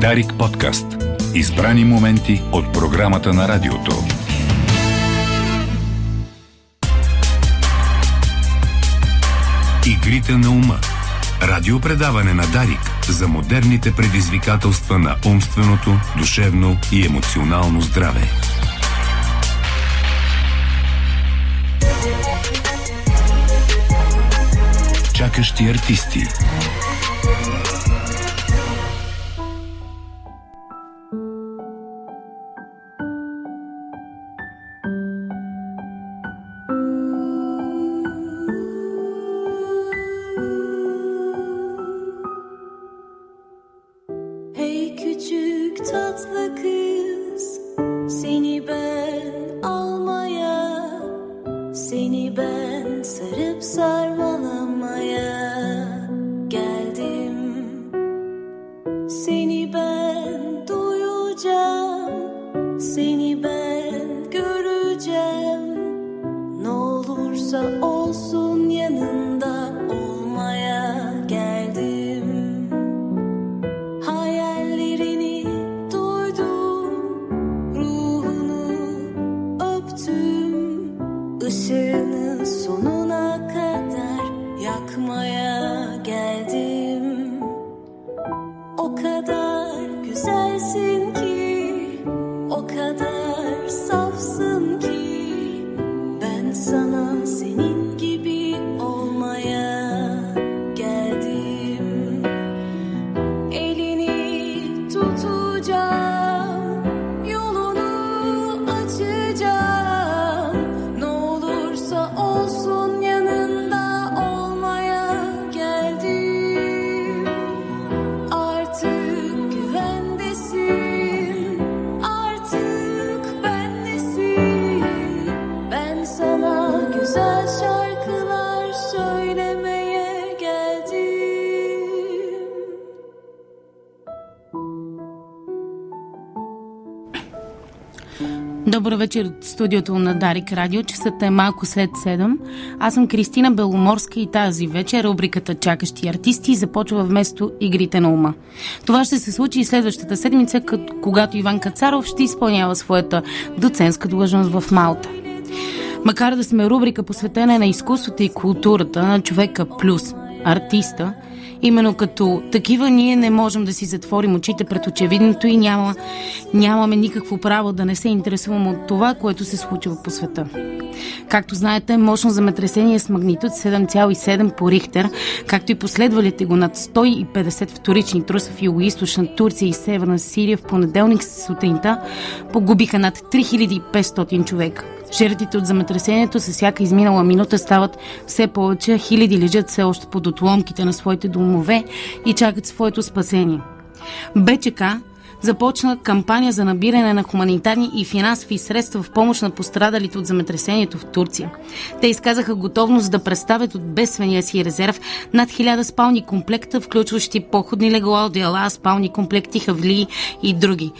Дарик подкаст. Избрани моменти от програмата на радиото. Игрите на ума. Радиопредаване на Дарик за модерните предизвикателства на умственото, душевно и емоционално здраве. Чакащи артисти. Seni ben sarıp sarmalamaya Добър вечер от студиото на Дарик Радио. Часът е малко след 7. Аз съм Кристина Беломорска и тази вечер рубриката Чакащи артисти започва вместо Игрите на ума. Това ще се случи и следващата седмица, когато Иван Кацаров ще изпълнява своята доцентска длъжност в Малта. Макар да сме рубрика посветена на изкуството и културата на човека плюс артиста, именно като такива ние не можем да си затворим очите пред очевидното и няма, нямаме никакво право да не се интересуваме от това, което се случва по света. Както знаете, мощно земетресение с магнитуд 7,7 по Рихтер, както и последвалите го над 150 вторични труса в юго-источна Турция и северна Сирия в понеделник сутринта погубиха над 3500 човека. Жертвите от земетресението с всяка изминала минута стават все повече, хиляди лежат все още под отломките на своите домове и чакат своето спасение. БЧК започна кампания за набиране на хуманитарни и финансови средства в помощ на пострадалите от земетресението в Турция. Те изказаха готовност да представят от бедствения си резерв над 1000 спални комплекта, включващи походни легла, одеяла, спални комплекти, хавли и други.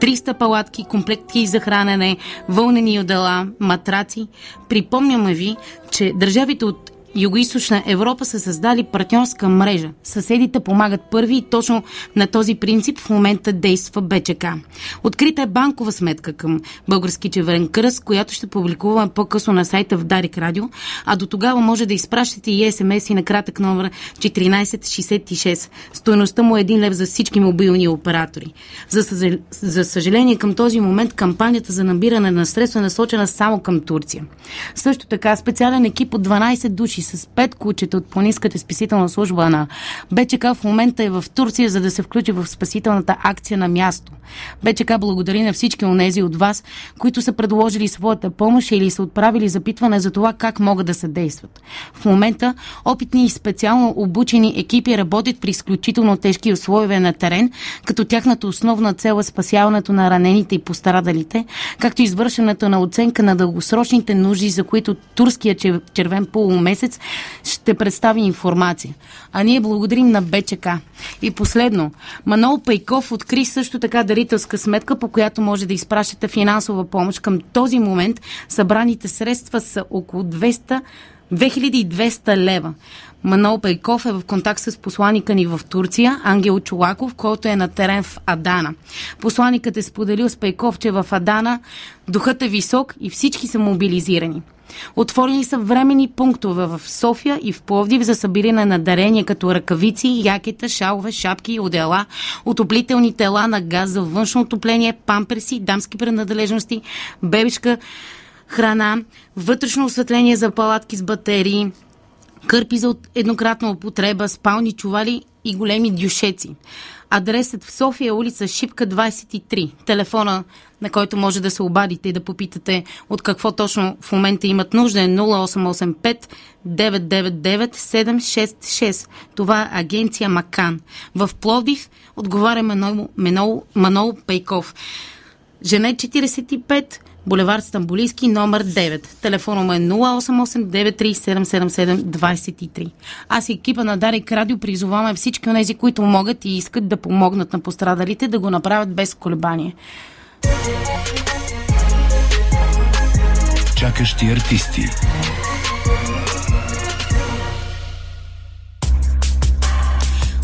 300 палатки, комплекти за хранене, вълнени одела, матраци. Припомняме ви, че държавите от Юго-Источна Европа са създали партньорска мрежа. Съседите помагат първи и точно на този принцип в момента действа БЧК. Открита е банкова сметка към Български Чеверен кръст, която ще публикуваме по-късно на сайта в Дарик Радио, а до тогава може да изпращате и СМС и на кратък номер 1466. Стоеността му е един лев за всички мобилни оператори. За, съжал... за съжаление, към този момент кампанията за набиране на средства е насочена само към Турция. Също така специален екип от 12 души с 5 кучета от планинската спасителна служба на БЧК в момента е в Турция, за да се включи в спасителната акция на място. БЧК благодари на всички онези от вас, които са предложили своята помощ или са отправили запитване за това как могат да съдействат. В момента опитни и специално обучени екипи работят при изключително тежки условия на терен, като тяхната основна цел е спасяването на ранените и пострадалите, както извършването на оценка на дългосрочните нужди, за които турския червен полумесец ще представи информация. А ние благодарим на БЧК. И последно, Манол Пейков откри също така дарителска сметка, по която може да изпращате финансова помощ. Към този момент събраните средства са около 200 2200 лева. Манол Пейков е в контакт с посланника ни в Турция, Ангел Чулаков, който е на терен в Адана. Посланникът е споделил с Пейков, че в Адана духът е висок и всички са мобилизирани. Отворени са времени пунктове в София и в Пловдив за събиране на дарения като ръкавици, якета, шалове, шапки и одела, отоплителни тела на газ за външно отопление, памперси, дамски принадлежности, бебешка храна, вътрешно осветление за палатки с батерии, кърпи за еднократна употреба, спални чували и големи дюшеци. Адресът в София улица Шипка 23. Телефона, на който може да се обадите и да попитате от какво точно в момента имат нужда е 0885 999 766. Това е агенция Макан. В Пловдив отговаря Манол, Манол, Манол Пейков. Жене 45, Булевард Стамбулийски, номер 9. Телефона му е 0889377723. Аз и екипа на Дарик Радио призоваваме всички от тези, които могат и искат да помогнат на пострадалите, да го направят без колебание. Чакащи артисти.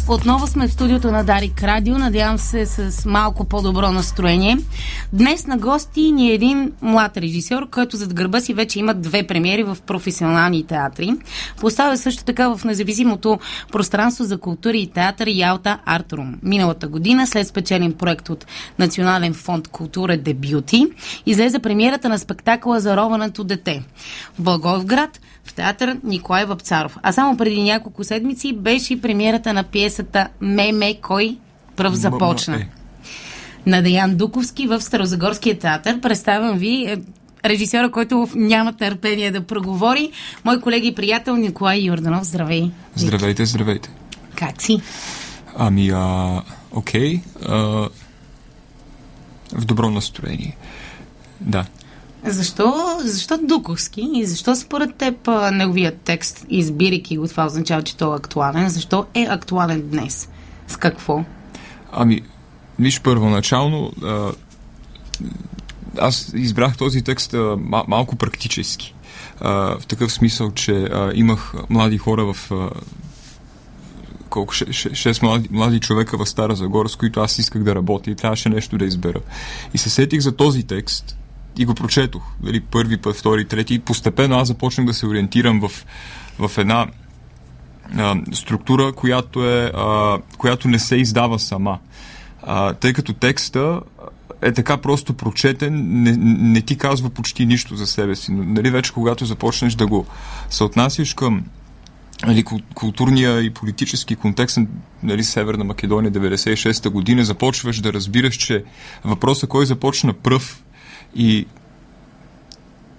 Отново сме в студиото на Дарик Радио. Надявам се с малко по-добро настроение. Днес на гости ни е един млад режисьор, който зад гърба си вече има две премиери в професионални театри. Поставя също така в независимото пространство за култура и театър Ялта Артрум. Миналата година, след спечелен проект от Национален фонд култура Дебюти, излезе премиерата на спектакъла Зарованото дете. В Благоевград в театър Николай Вапцаров. А само преди няколко седмици беше премиерата на пиесата Ме-ме кой пръв започна. Е. На Деян Дуковски в Старозагорския театър. Представям ви е, режисьора, който няма търпение да проговори. Мой колеги и приятел Николай Йорданов. Здравей! Здравейте, здравейте. Как си? Ами, а, окей. А, в добро настроение. Да. Защо, защо Дуковски и защо според теб неговият текст, избирайки го, това означава, че той е актуален? Защо е актуален днес? С какво? Ами, виж, първоначално аз избрах този текст малко практически. В такъв смисъл, че имах млади хора в а, колко, 6 млади, млади човека в Стара Загора, с които аз исках да работя и трябваше нещо да избера. И се сетих за този текст и го прочетох. Дали, първи път, втори, трети. Постепенно аз започнах да се ориентирам в, в една а, структура, която, е, а, която не се издава сама. А, тъй като текста е така просто прочетен, не, не ти казва почти нищо за себе си. Но нали, вече когато започнеш да го съотнасяш към нали, културния и политически контекст на нали, Северна Македония 96-та година, започваш да разбираш, че въпросът кой започна пръв и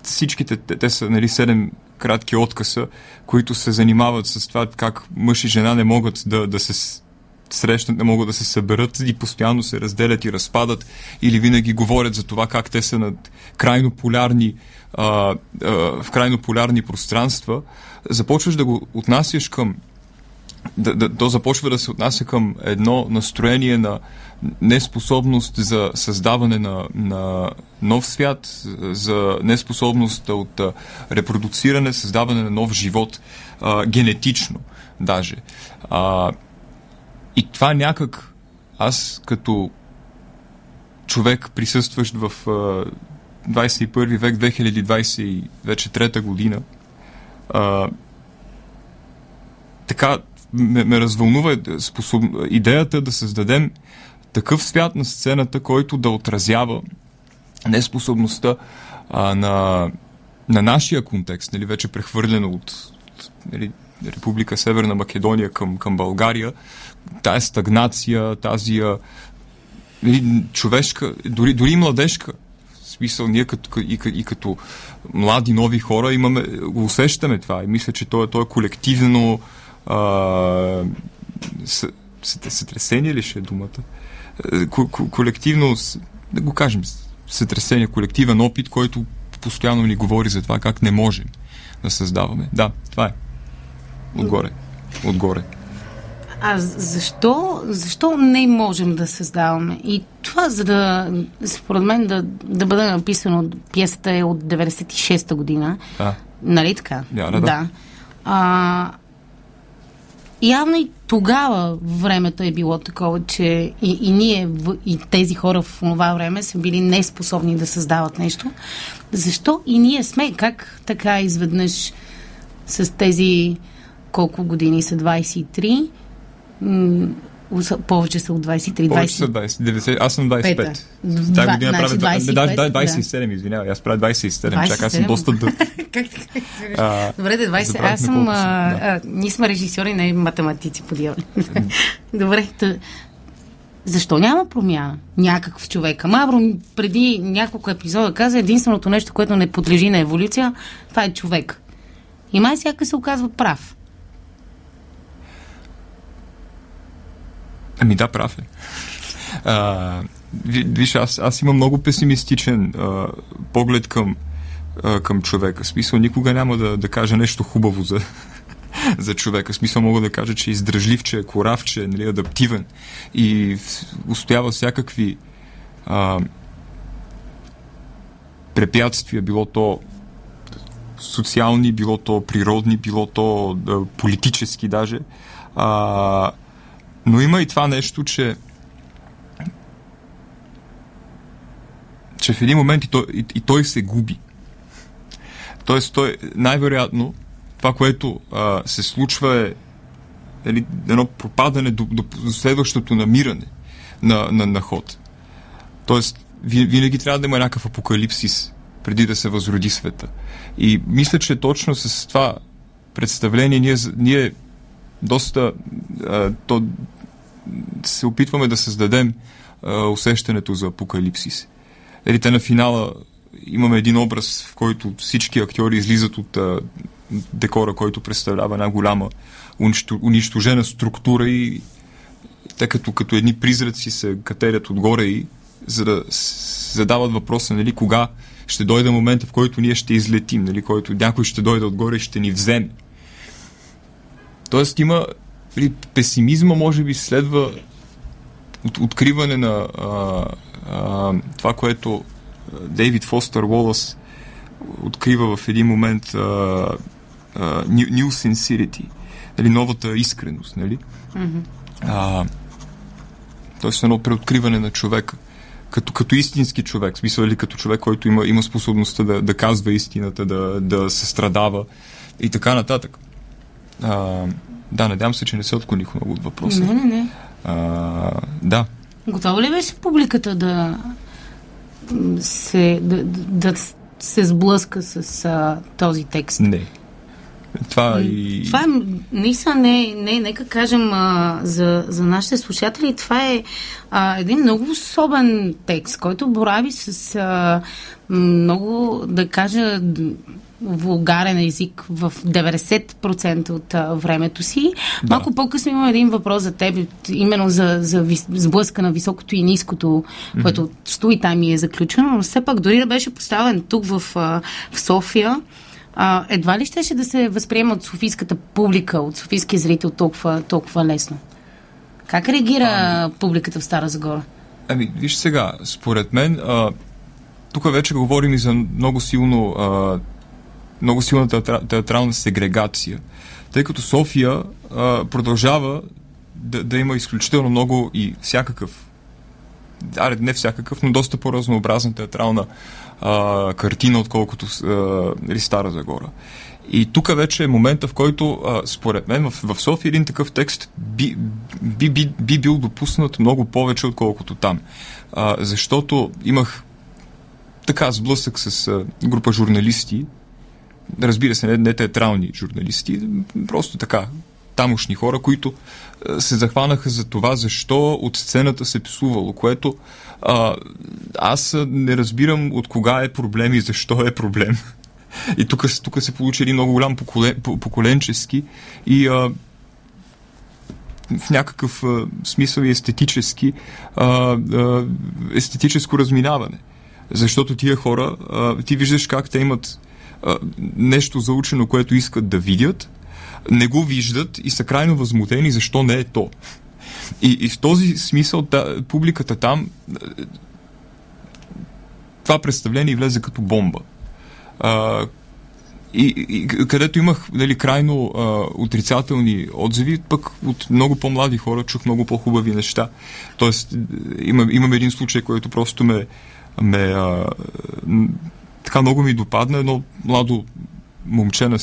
всичките, те, те са нали, седем кратки откъса, които се занимават с това как мъж и жена не могат да, да се срещнат, не могат да се съберат и постоянно се разделят и разпадат или винаги говорят за това как те са над крайно полярни а, а, в крайно полярни пространства, започваш да го отнасяш към да, да, то започва да се отнася към едно настроение на неспособност за създаване на, на нов свят, за неспособност от репродуциране, създаване на нов живот, а, генетично даже. А, и това някак аз като човек присъстващ в а, 21 век, 2020 вече трета година, а, така ме, ме развълнува способ... идеята да създадем такъв свят на сцената, който да отразява неспособността а, на, на нашия контекст, нали, вече прехвърлено от, нали, Република Северна Македония към, към България, тая стагнация, тази нали, човешка, дори, дори младежка, смисъл ние като, и, и като млади нови хора имаме, го усещаме това. И мисля, че то е, то е колективно а, сътресение ли ще е думата? колективно, да го кажем, сътресение, колективен опит, който постоянно ни говори за това как не можем да създаваме. Да, това е. Отгоре. Отгоре. А защо, защо не можем да създаваме? И това, за да, според мен, да, да бъде написано, пиесата е от 96-та година. Да. Нали така? Да, да, да. да. А, явно и тогава времето е било такова, че и, и ние, и тези хора в това време са били неспособни да създават нещо. Защо и ние сме? Как така изведнъж с тези колко години са 23? Повече са от 23. Повече са 20. 90, аз съм 25. Пета. Тази година Значи правя 25, да, да, да. 27, извинявай. Аз правя 27. Чакай, аз съм 27. доста дълг. как така? Добре, де, 20. забравихме Аз съм. да. а, ние сме режисьори, не математици по дяволи. Добре, та, защо няма промяна? Някакъв човек. Мавро преди няколко епизода каза, единственото нещо, което не подлежи на еволюция, това е човек. И май сякаш се оказва прав. Ами да, прав е. А, ви- виж, аз, аз имам много песимистичен а, поглед към, а, към човека. Смисъл, никога няма да, да кажа нещо хубаво за, за човека. Смисъл мога да кажа, че е издръжлив, че е корав, че е нали, адаптивен и устоява всякакви а, препятствия, било то социални, било то природни, било то да, политически даже. А, но има и това нещо, че че в един момент и той, и, и той се губи. Тоест, той най-вероятно това, което а, се случва е нали, едно пропадане до, до, до следващото намиране на, на, на ход. Тоест, ви- винаги трябва да има някакъв апокалипсис преди да се възроди света. И мисля, че точно с това представление ние, ние доста а, то, се опитваме да създадем а, усещането за апокалипсис. Нали, те на финала имаме един образ, в който всички актьори излизат от а, декора, който представлява една голяма унищо- унищожена структура и те като, като едни призраци се катерят отгоре и за да задават въпроса, нали, кога ще дойде момента, в който ние ще излетим, нали, който някой ще дойде отгоре и ще ни вземе. Тоест има нали, песимизма, може би следва от, откриване на а, а, това, което Дейвид Фостер Уолъс открива в един момент а, а, new, new sincerity, нали, новата искреност, нали? А, тоест едно преоткриване на човека като, като истински човек, смисъл или като човек, който има, има способността да, да казва истината, да, да се страдава и така нататък. А, да, надявам се, че не се отклоних много от въпроса. Не, не, не. А, да. Готова ли беше публиката да се, да, да, се сблъска с а, този текст? Не. Това и... Това е, наистина не, не, нека кажем а, за, за нашите слушатели, това е а, един много особен текст, който борави с а, много, да кажа, вулгарен език в 90% от а, времето си. Да. Малко по-късно имам един въпрос за теб, именно за, за вис, сблъска на високото и ниското, което стои там и е заключено, но все пак дори да беше поставен тук в, а, в София, а, едва ли щеше да се възприема от софийската публика, от софийския зрител толкова, толкова лесно? Как реагира публиката в Стара Загора? Ами, виж сега, според мен, а, тук вече говорим и за много силно а, много силна театра, театрална сегрегация. Тъй като София а, продължава да, да има изключително много и всякакъв аре, не всякакъв, но доста по-разнообразна театрална а, картина, отколкото а, нали, Стара Загора. И тук вече е момента, в който, а, според мен, в, в София един такъв текст би, би, би, би бил допуснат много повече, отколкото там. А, защото имах така сблъсък с а, група журналисти, разбира се, не, не театрални журналисти, просто така, тамошни хора, които а, се захванаха за това, защо от сцената се псувало, което а, аз а, не разбирам от кога е проблем и защо е проблем. И тук, тук се получи един много голям поколен, по- поколенчески и а, в някакъв а, смисъл и естетически а, а, естетическо разминаване. Защото тия хора, а, ти виждаш как те имат нещо заучено, което искат да видят, не го виждат и са крайно възмутени защо не е то. И, и в този смисъл та, публиката там това представление влезе като бомба. А, и, и където имах нали, крайно а, отрицателни отзиви, пък от много по-млади хора чух много по-хубави неща. Тоест, има, имам един случай, който просто ме, ме а, така много ми допадна. Едно младо момче на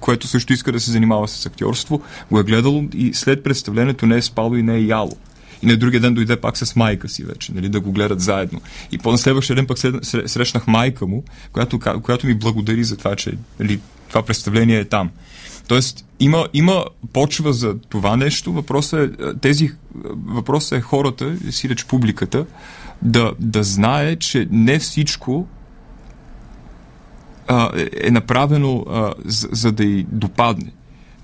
което също иска да се занимава с актьорство, го е гледало и след представлението не е спало и не е яло. И на другия ден дойде пак с майка си вече, нали, да го гледат заедно. И по на следващия ден пък срещнах майка му, която, която ми благодари за това, че нали, това представление е там. Тоест, има, има почва за това нещо. Въпросът е, тези, въпросът е хората, си реч публиката, да, да знае, че не всичко а, е направено а, за, за да й допадне.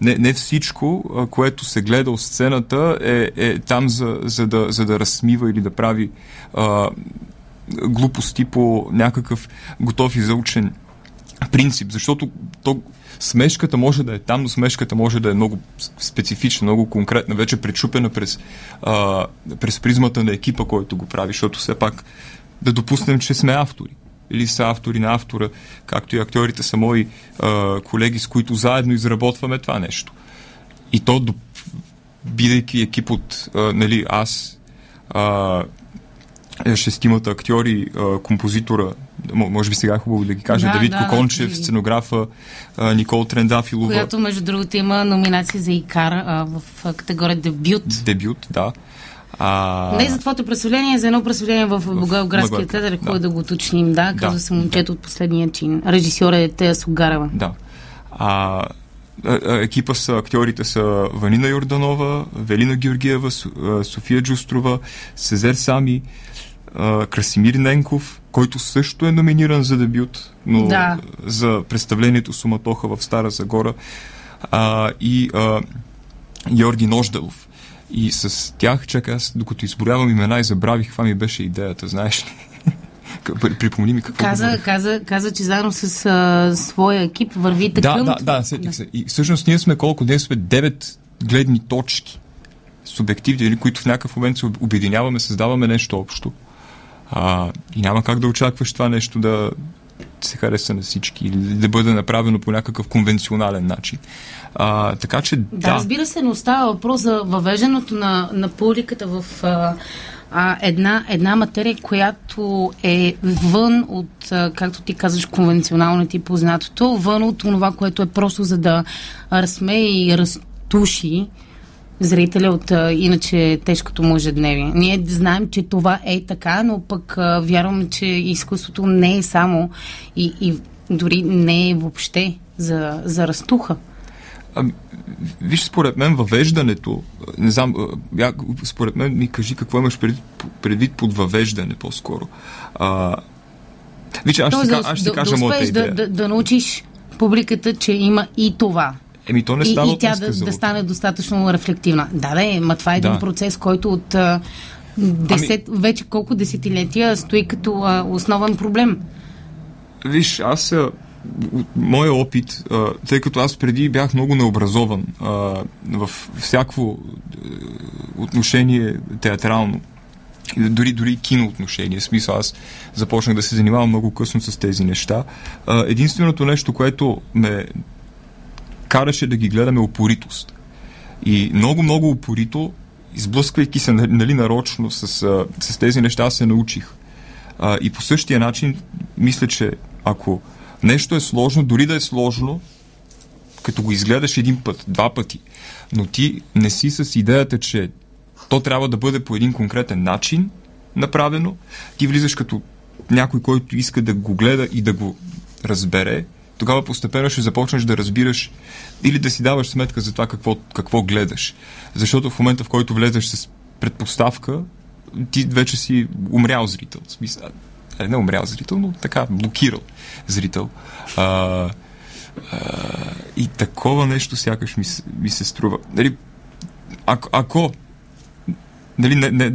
Не, не всичко, а, което се гледа от сцената, е, е там за, за, да, за да разсмива или да прави а, глупости по някакъв готов и заучен принцип. Защото то, смешката може да е там, но смешката може да е много специфична, много конкретна, вече пречупена през, а, през призмата на екипа, който го прави, защото все пак да допуснем, че сме автори или са автори на автора, както и актьорите са мои а, колеги, с които заедно изработваме това нещо. И то, бидейки екип от а, нали, аз, а, шестимата актьори, а, композитора, може би сега е хубаво да ги кажа, да, Давид да, Кокончев, да. сценографа, а, Никол Трендафилова. Която, между другото, има номинация за ИКАР а, в категория дебют. Дебют, да. А... Не за твоето представление, за едно представление в Благоевградския театър, да. да го уточним, да, казва да. се момчето от последния чин. Режисьор е Тея Сугарова. Да. А, екипа са, актьорите са Ванина Йорданова, Велина Георгиева, София Джустрова, Сезер Сами, Красимир Ненков, който също е номиниран за дебют, но да. за представлението Суматоха в Стара Загора, а, и а, Йорги Ножделов. И с тях, чакай, аз докато изборявам имена и забравих каква ми беше идеята, знаеш ли? Припомни ми какво. Каза, каза, каза, че заедно с а, своя екип вървите да, към... Да, да, сетих да. се. И всъщност ние сме колко? Ние сме девет гледни точки. Субективни, които в някакъв момент се обединяваме, създаваме нещо общо. А, и няма как да очакваш това нещо да се хареса на всички или да бъде направено по някакъв конвенционален начин. А, така че, да, да. разбира се, но става въпрос за въвеждането на, на публиката в а, а, една, една материя, която е вън от, както ти казваш, конвенционалното и познатото, вън от това, което е просто за да разсмее и разтуши зрителя от а, иначе тежкото му ежедневие. Ние знаем, че това е така, но пък а, вярвам, че изкуството не е само и, и дори не е въобще за, за разтуха. А, виж, според мен въвеждането, не знам, я, според мен ми кажи какво имаш предвид, предвид под въвеждане по-скоро. А, виж, аз ще, да, аз ще да, кажа да моята идея. Да, да, да научиш публиката, че има и това. Еми, то не става и, и тя да, да стане достатъчно рефлективна. Да, да, ма това е един да. процес, който от а, десет, ами... вече колко десетилетия стои като а, основен проблем. Виж, аз моя опит, а, тъй като аз преди бях много необразован а, в всяко отношение театрално, дори, дори кино отношение. В смисъл, аз започнах да се занимавам много късно с тези неща. А, единственото нещо, което ме караше да ги гледаме опоритост. И много, много опорито, изблъсквайки се нали, нарочно с, с тези неща, се научих. А, и по същия начин, мисля, че ако нещо е сложно, дори да е сложно, като го изгледаш един път, два пъти, но ти не си с идеята, че то трябва да бъде по един конкретен начин направено, ти влизаш като някой, който иска да го гледа и да го разбере, тогава постепенно ще започнеш да разбираш или да си даваш сметка за това какво, какво гледаш. Защото в момента, в който влезеш с предпоставка, ти вече си умрял зрител. Смисъл, не умрял зрител, но така, блокирал зрител. А, а, и такова нещо сякаш ми, ми се струва. Нали, ако, ако нали, не, не,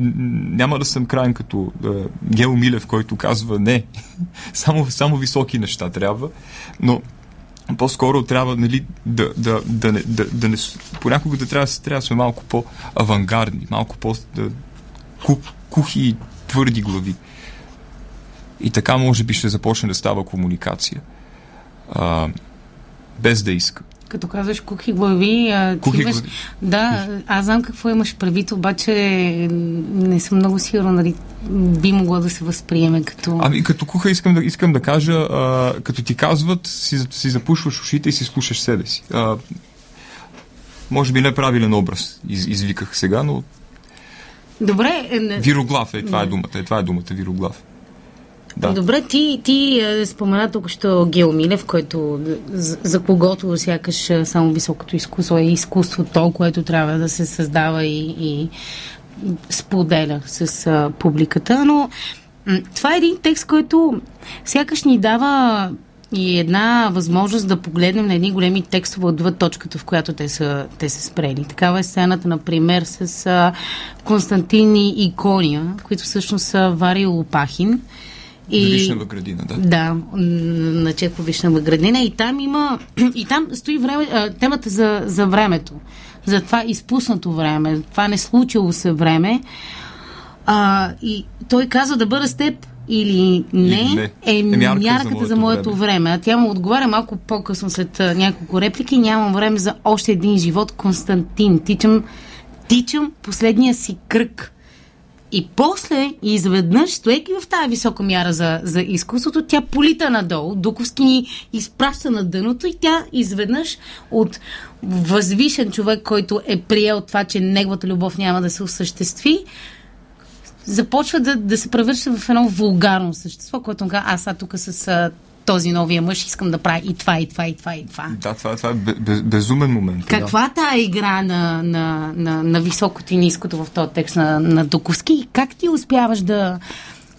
няма да съм крайен като е, Гео Милев, който казва не, само, само високи неща трябва, но по-скоро трябва нали, да, да, да, не, да, да не, понякога да трябва, трябва да сме малко по-авангардни, малко по- да, ку, кухи и твърди глави. И така може би ще започне да става комуникация. А, без да иска. Като казваш кухи глави, а, ти Кухи имаш... глави. Да, аз знам какво имаш предвид, обаче не съм много сигурна дали би могло да се възприеме като... Ами като куха искам да, искам да кажа, а, като ти казват, си, си запушваш ушите и си слушаш себе си. А, може би неправилен образ из, извиках сега, но Добре, е, не- вироглав е, това е думата, е, това е думата, вироглав. Да. Добре, ти, ти е, спомена тук що Гео Милев, който за, за когото сякаш е, само високото изкуство е изкуство, то, което трябва да се създава и, и споделя с а, публиката, но това е един текст, който сякаш ни дава и една възможност да погледнем на едни големи текстове отвъд точката, в която те са, те са спрели. Такава е сцената, например, с а, Константин и Икония, които всъщност са Вари Лопахин. И... Вишнева градина, да. Да, на Чехов Вишнева градина. И там има. И там стои време, а, темата за, за времето. За това изпуснато време. Това не случило се време. А, и той казва да бъда с теб или не, Или не. е Е мярка за мярката моето за моето време. време. А тя му отговаря малко по-късно след няколко реплики. Нямам време за още един живот. Константин. Тичам, тичам последния си кръг. И после, изведнъж, стоейки в тази висока мяра за, за изкуството, тя полита надолу, Дуковски ни изпраща на дъното и тя изведнъж от възвишен човек, който е приел това, че неговата любов няма да се осъществи, започва да, да се превръща в едно вулгарно същество, което му казва, аз сега тук с този новия мъж искам да правя и това, и това, и това, и това. Да, това, това е бе- бе- безумен момент. е, Да. Каква тая игра на, на, на, на високото и ниското в този текст на, на Дуковски и как ти успяваш да,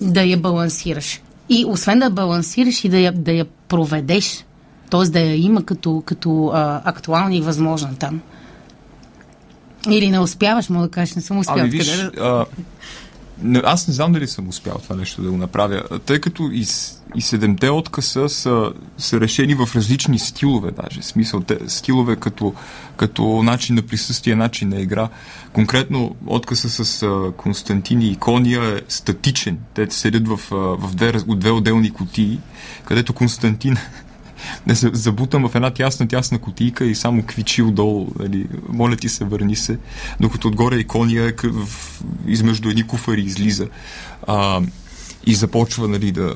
да я балансираш? И освен да балансираш и да я, да я проведеш, т.е. да я има като, като а, актуална и възможна там. Или не успяваш, мога да кажеш, не съм успял. Ами виж, Къде да- а, аз не знам дали съм успял това нещо да го направя, тъй като и, и седемте откъса са, са решени в различни стилове даже. Смисъл, те, стилове като, като начин на присъствие, начин на игра. Конкретно откъса с а, Константин и Икония е статичен. Те седят в, а, в две, от две отделни кутии, където Константин не се забутам в една тясна, тясна кутийка и само квичи отдолу, нали, моля ти се, върни се, докато отгоре икония измежду едни куфари излиза. А, и започва нали, да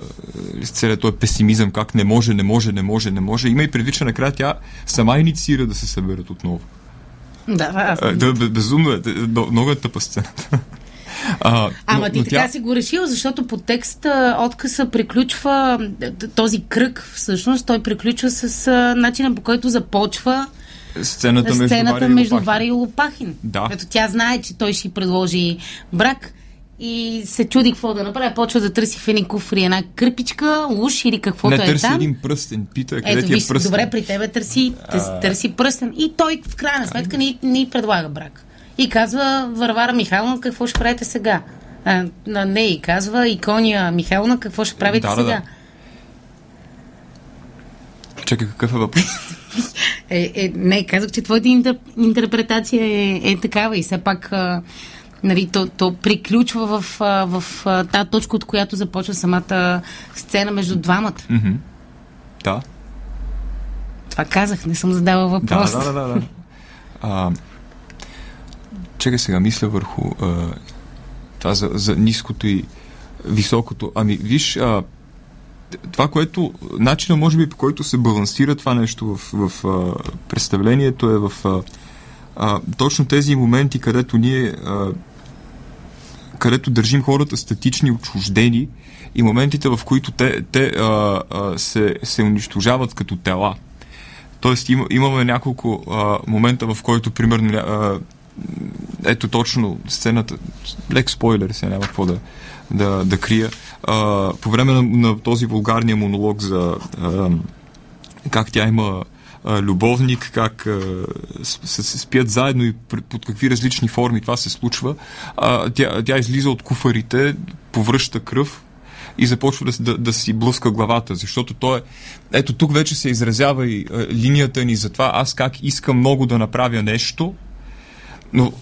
целият този песимизъм, как не може, не може, не може, не може. Има и предвид, че накрая тя сама инициира да се съберат отново. Да, аз... А, да, бе- безумно е. Много е тъпа сцената. А, Ама но- ти но така си го решил, защото по текста откъса приключва този кръг, всъщност, той приключва с а, начина по който започва Сцената, сцената между. Варя и Лопахин. Да. Ето тя знае, че той ще й предложи брак и се чуди какво да направи. Почва да търси в едни куфри една кърпичка, уж или каквото Не е търси там. един пръстен, пита къде Ето, ти е виж, пръстен. добре, при тебе търси, търси, търси пръстен. И той в крайна сметка ни, ни предлага брак. И казва Варвара Михайловна, какво ще правите сега? А, не, и казва Икония Михайловна, какво ще правите Да, да, сега? Чакай, какъв е въпрос? Е, е, не, казах, че твоята интер, интерпретация е, е такава и все пак а, нали, то, то приключва в, в а, тази точка, от която започва самата сцена между двамата. Мгм. да. Това казах, не съм задала Да, въпрос. да, да, да. да. А, чакай сега, мисля върху а, това за, за ниското и високото. Ами, виж, а, това, което, начина, може би, по който се балансира това нещо в, в а, представлението е в а, а, точно тези моменти, където ние а, където държим хората статични, отчуждени и моментите, в които те, те а, а, се, се унищожават като тела. Тоест има, имаме няколко а, момента, в който, примерно, а, ето точно сцената, лек спойлер, сега няма какво да, да, да крия. А, по време на, на този вулгарния монолог за а, как тя има а, любовник, как се, се спят заедно и под какви различни форми това се случва. А, тя, тя излиза от куфарите, повръща кръв и започва да, да, да си блъска главата, защото то е... Ето тук вече се изразява и а, линията ни за това аз как искам много да направя нещо, но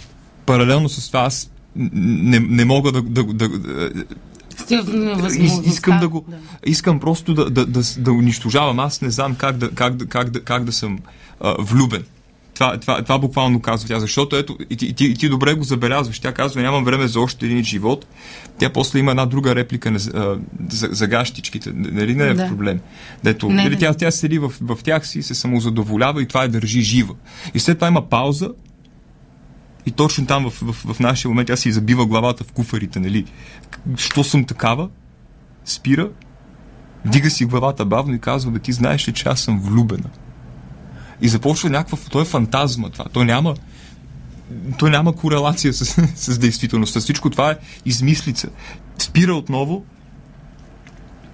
паралелно с това аз не, не мога да, да, да, да искам да го. Искам просто да, да, да, да унищожавам. Аз не знам как да, как да, как да, как да съм а, влюбен. Това, това, това буквално казва тя, защото ето, и ти, ти, ти добре го забелязваш. Тя казва, нямам време за още един живот. Тя после има една друга реплика на, а, за, за гащичките. Нали не е да. проблем? Дето, не, нали, тя, тя седи в, в тях си, се самозадоволява и това е държи жива. И след това има пауза, и точно там в, в, в нашия момент тя си забива главата в куфарите, нали? Що съм такава? Спира, дига си главата бавно и казва, бе, ти знаеш ли, че аз съм влюбена. И започва някаква... Той е фантазма това. Той няма... Той няма корелация с, с действителността. Всичко това е измислица. Спира отново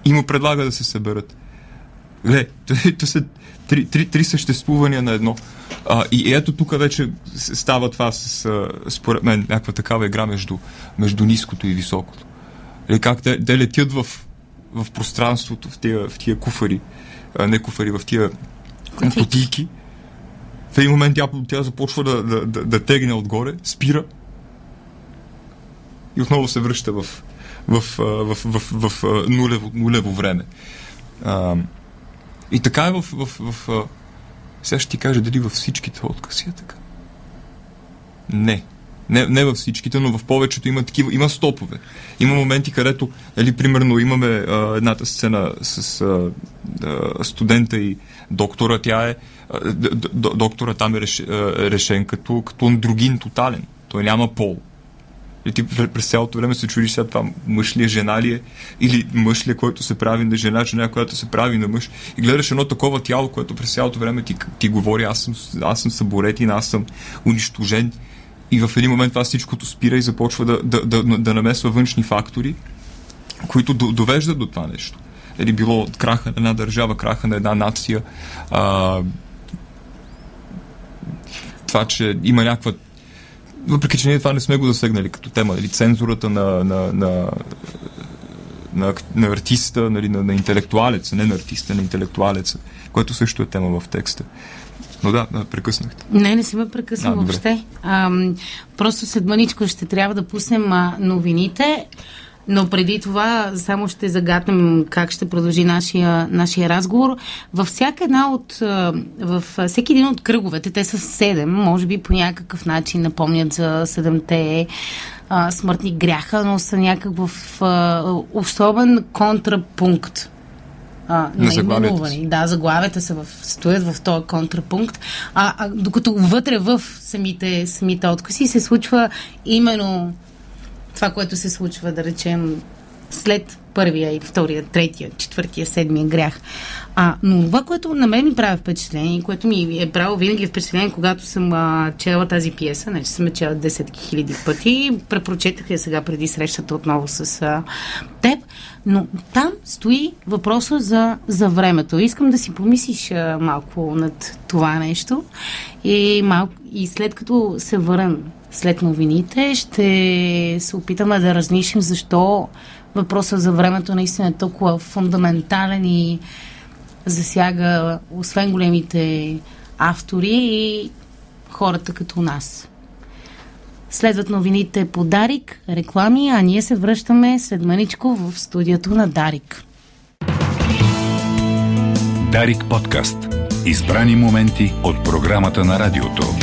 и му предлага да се съберат. Ле, то са три, три, три съществувания на едно. А, и ето тук вече става това с, според мен, някаква такава игра между, между ниското и високото. Или как те, те летят в, в пространството, в тия, в тия куфари, а, не куфари, в тия потийки. В един момент тя, тя започва да, да, да, да тегне отгоре, спира и отново се връща в, в, в, в, в, в нулево, нулево време. А, и така е в, в, в, в... Сега ще ти кажа дали във всичките откази е така. Не. Не, не във всичките, но в повечето има такива, има стопове. Има моменти, където, нали, примерно, имаме а, едната сцена с а, а, студента и доктора, тя е, а, д, д, доктора там е реш, а, решен като, като андрогин тотален. Той няма пол. И ти през цялото време се чудиш сега това мъж ли е, жена ли е, или мъж ли е, който се прави на жена, жена, която се прави на мъж. И гледаш едно такова тяло, което през цялото време ти, ти говори, аз съм, аз съм съборетин, аз съм унищожен. И в един момент това всичкото спира и започва да, да, да, да, намесва външни фактори, които довеждат до това нещо. Или било краха на една държава, краха на една нация, а, това, че има някаква въпреки, че ние това не сме го засегнали като тема, нали, цензурата на, на, на, на, на артиста, нали, на, на интелектуалеца, не на артиста, на интелектуалеца, което също е тема в текста. Но да, да прекъснахте. Не, не си ме прекъсна въобще. А, просто след мъничко ще трябва да пуснем а, новините. Но преди това само ще загатнем как ще продължи нашия, нашия разговор. Във всяка една от, във всеки един от кръговете, те са седем, може би по някакъв начин напомнят за седемте а, смъртни гряха, но са някакъв а, особен контрапункт а, на именувани. Да, заглавията са в, стоят в този контрапункт, а, а докато вътре в самите, самите откъси се случва именно това, което се случва, да речем, след първия и втория, третия, четвъртия, седмия грях. А, но това, което на мен ми прави впечатление, което ми е правило винаги впечатление, когато съм а, чела тази пиеса, не че съм чела десетки хиляди пъти, препрочетах я сега преди срещата отново с а, теб, но там стои въпроса за, за времето. Искам да си помислиш а, малко над това нещо и, малко, и след като се върна след новините. Ще се опитаме да разнишим защо въпросът за времето наистина е толкова фундаментален и засяга освен големите автори и хората като нас. Следват новините по Дарик, реклами, а ние се връщаме след маничко в студиото на Дарик. Дарик подкаст. Избрани моменти от програмата на радиото.